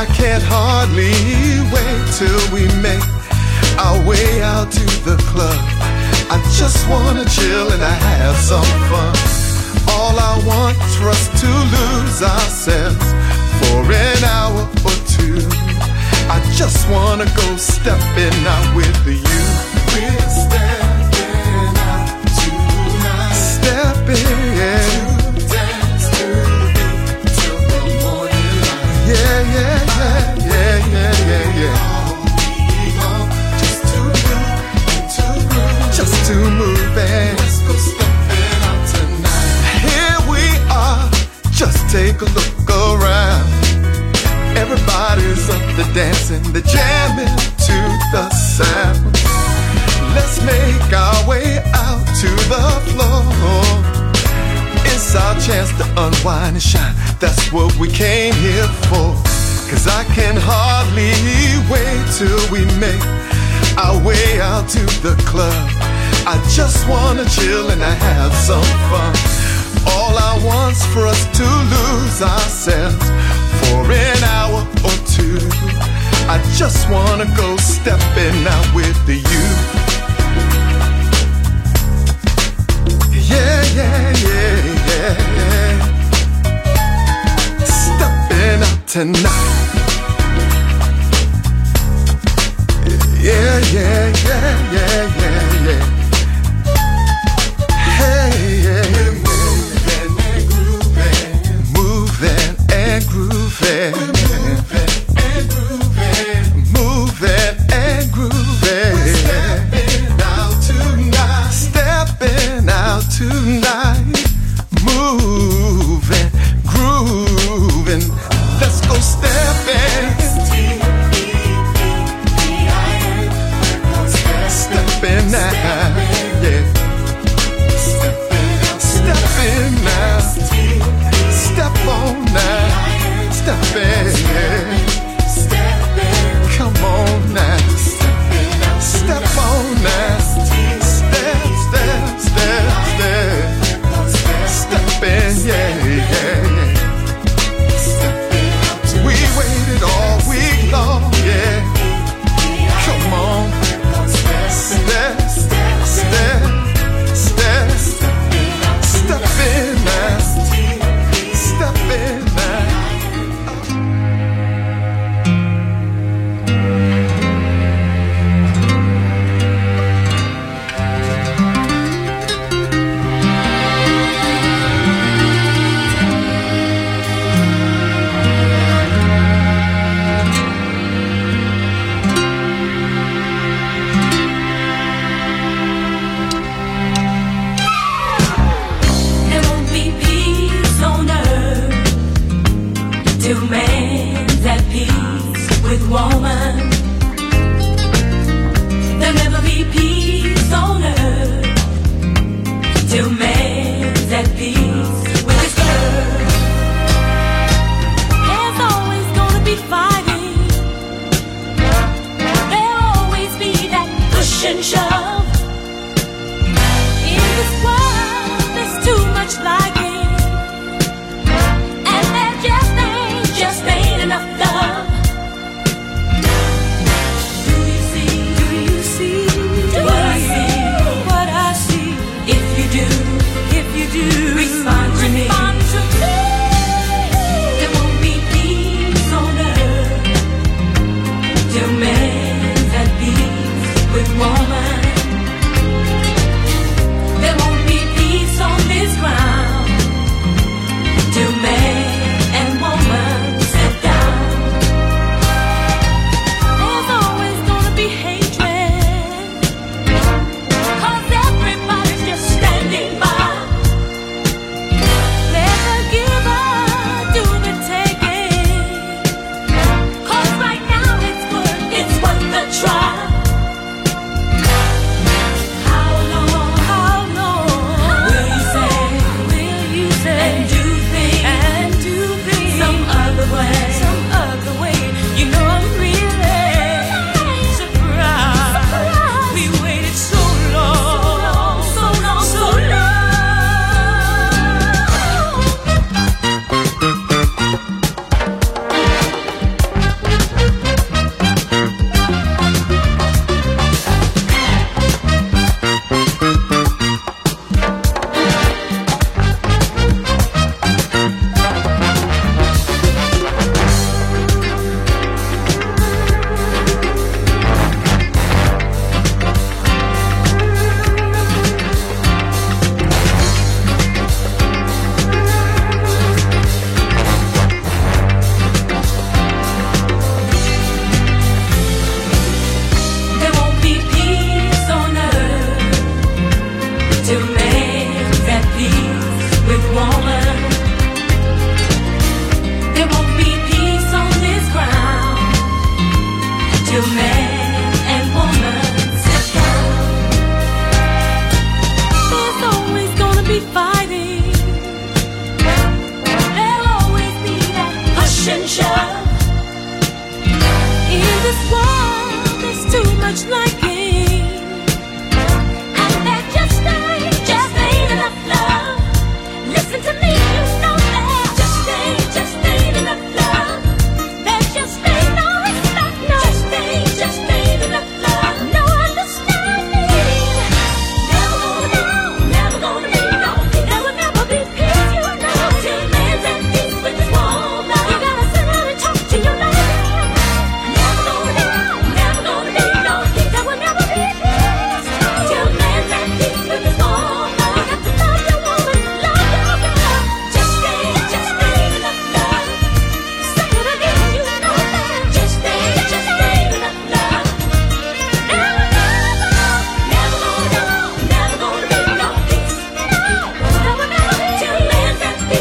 I can't hardly wait till we make our way out to the club. I just wanna chill and I have some fun. All I want is us to lose ourselves for an hour or two. I just wanna go stepping out with you. We're stepping out tonight. Stepping. Yeah, yeah, yeah, yeah, yeah. Just to move. Just to move let's go stepping out tonight. Here we are. Just take a look around. Everybody's up to dancing, they're jamming to the sound. Let's make our way out to the floor. It's our chance to unwind and shine. That's what we came here for. Cause I can hardly wait till we make our way out to the club. I just wanna chill and I have some fun. All I want's for us to lose ourselves for an hour or two. I just wanna go stepping out with you. Yeah, yeah, yeah, yeah, yeah. Out tonight. Yeah, yeah, yeah, yeah, yeah, yeah. Hey, yeah, yeah, moving and grooving, moving and grooving,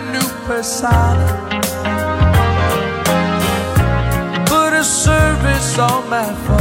New persona. Put a service on my phone.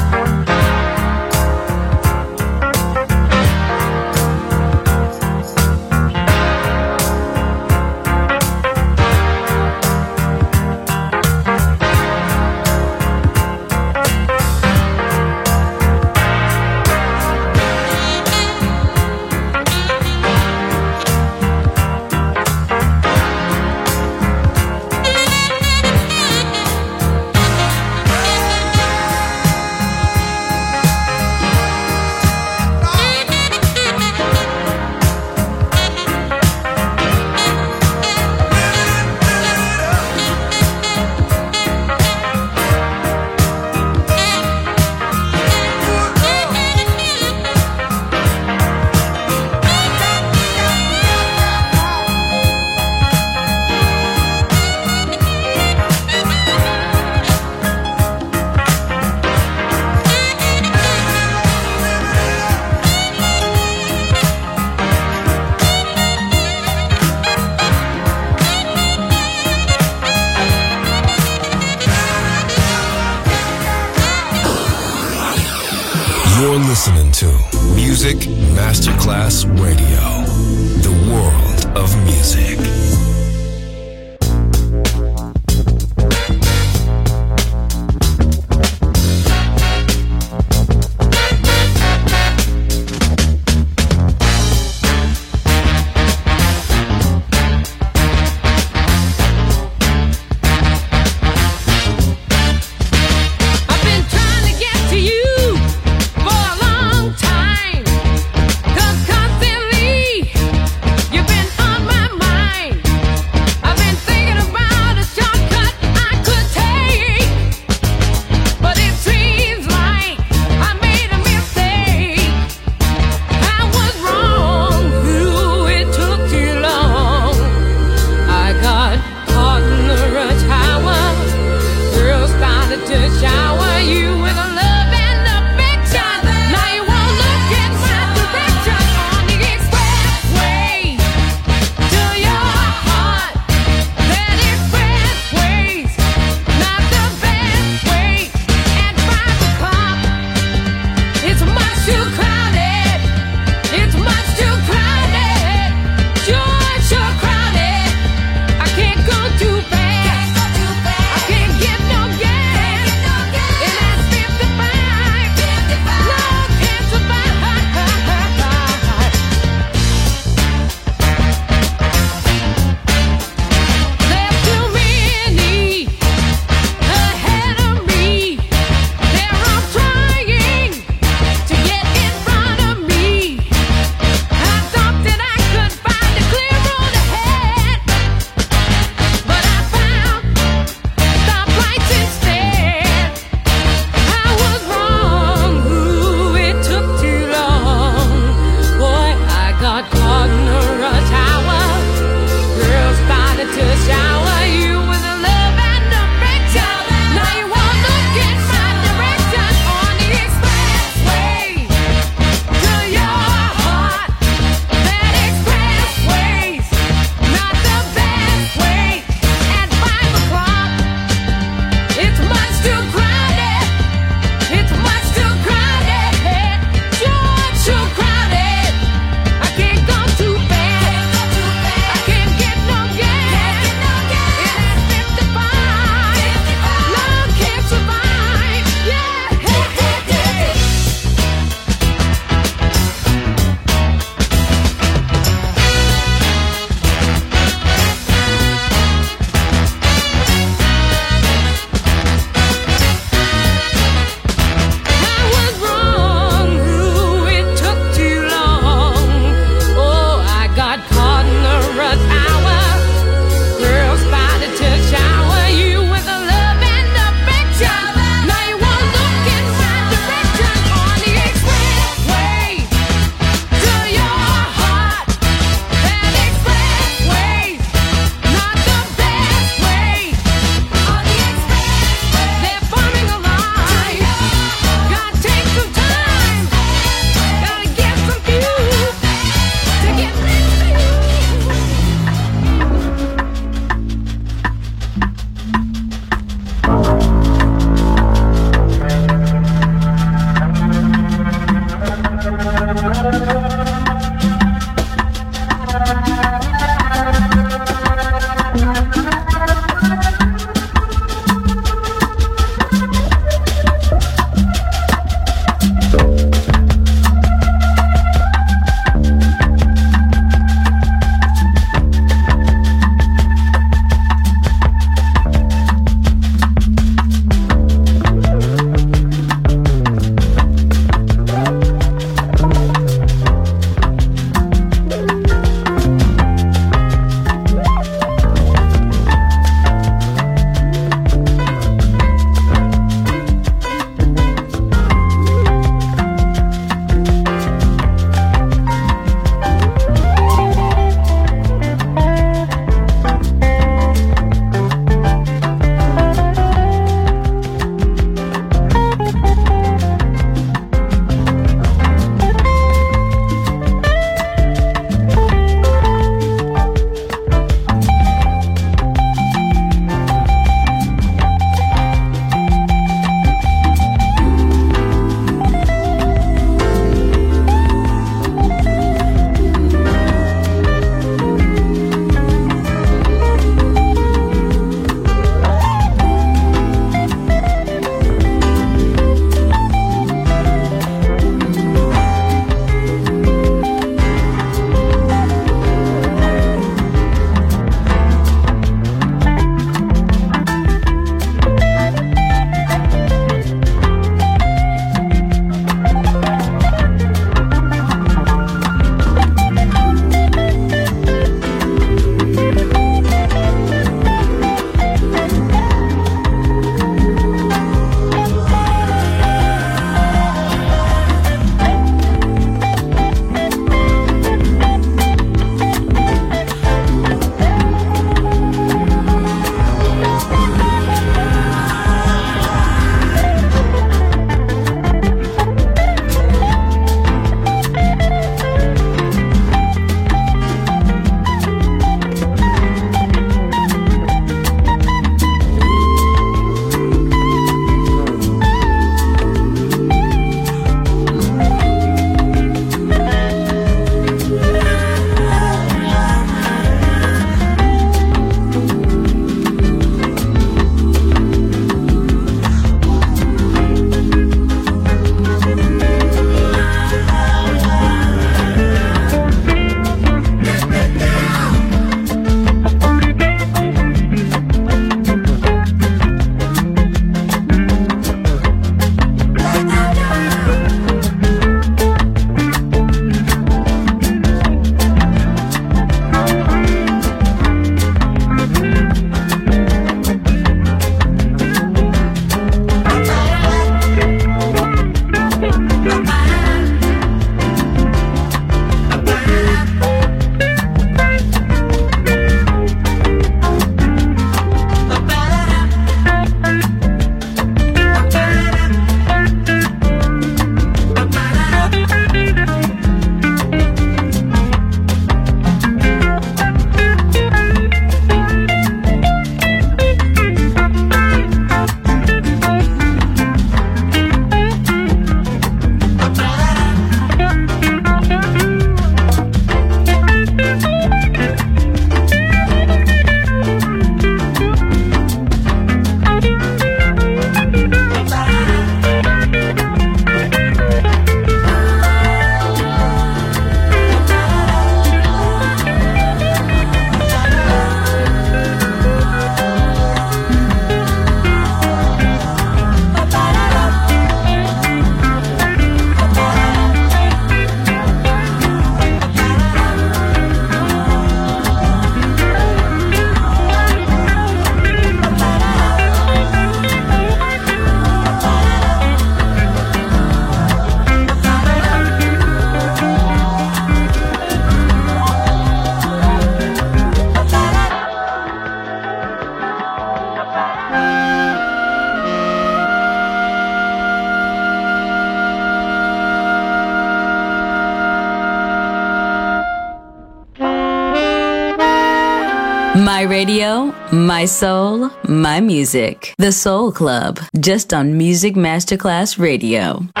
My soul, my music. The Soul Club, just on Music Masterclass Radio. You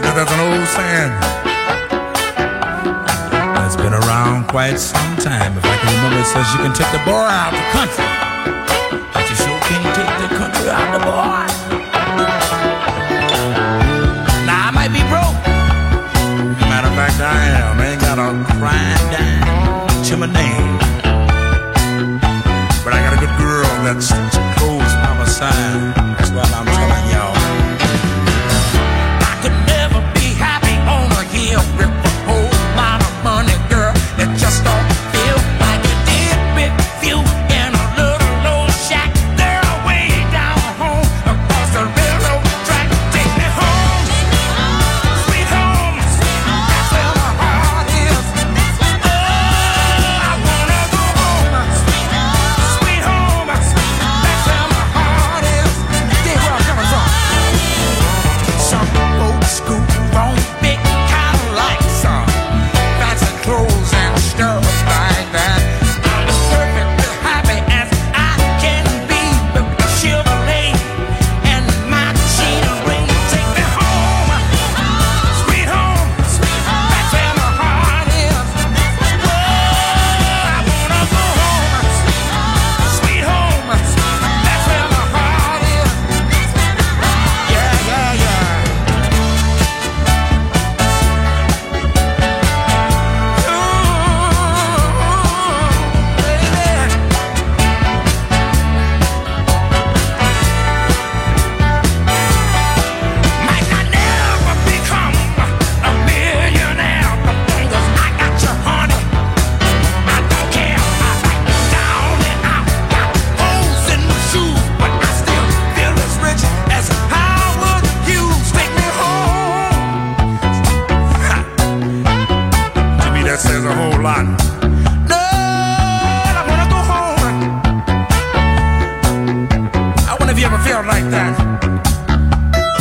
know, there's an old saying that's been around quite some time. If I can remember, it says you can take the boy out the country, but you sure can't take the country out the boy. minutes You ever felt like that,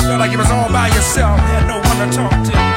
felt like you was all by yourself, had no one to talk to.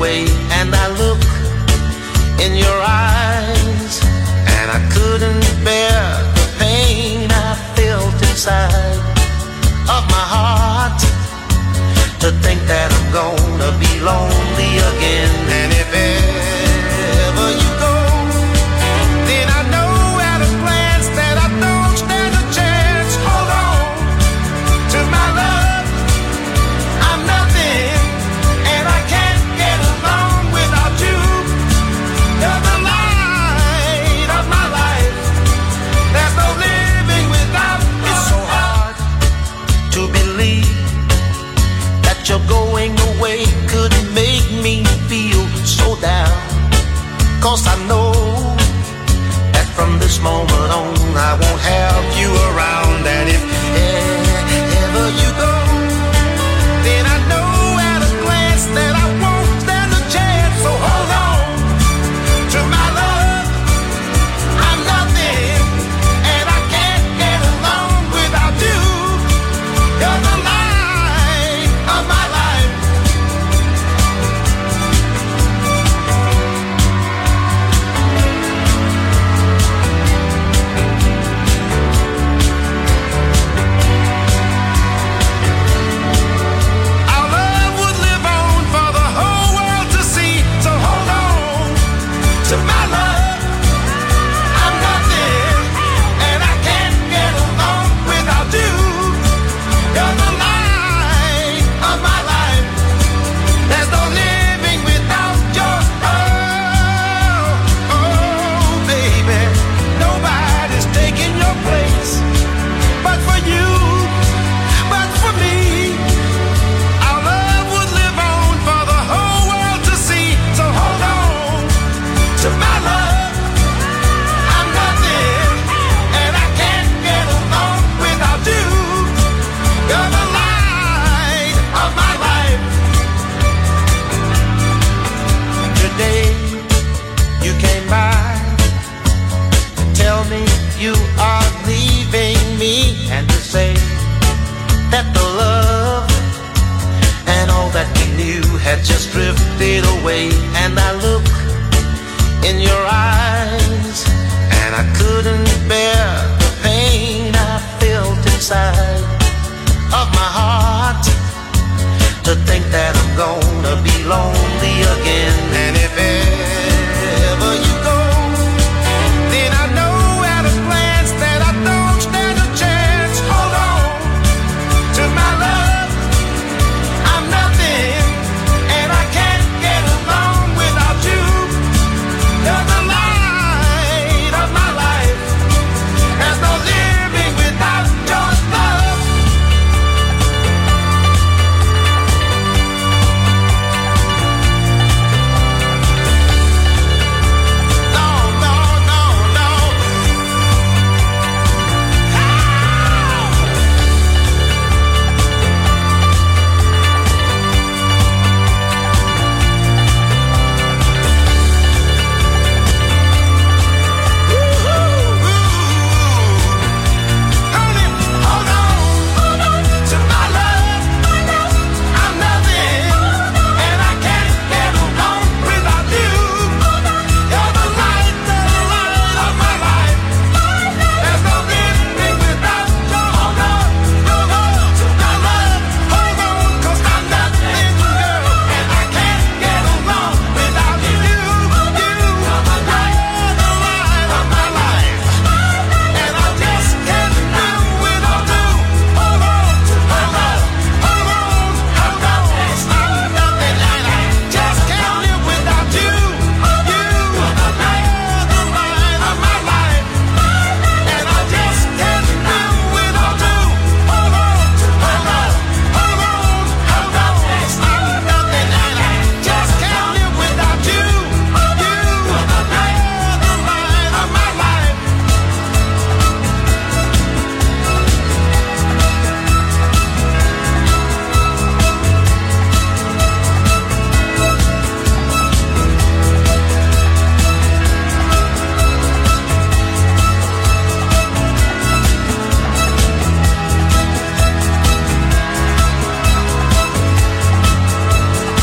away and I look in your eyes and I couldn't bear the pain I felt inside of my heart to think that I'm gonna be lonely again. And if it moment.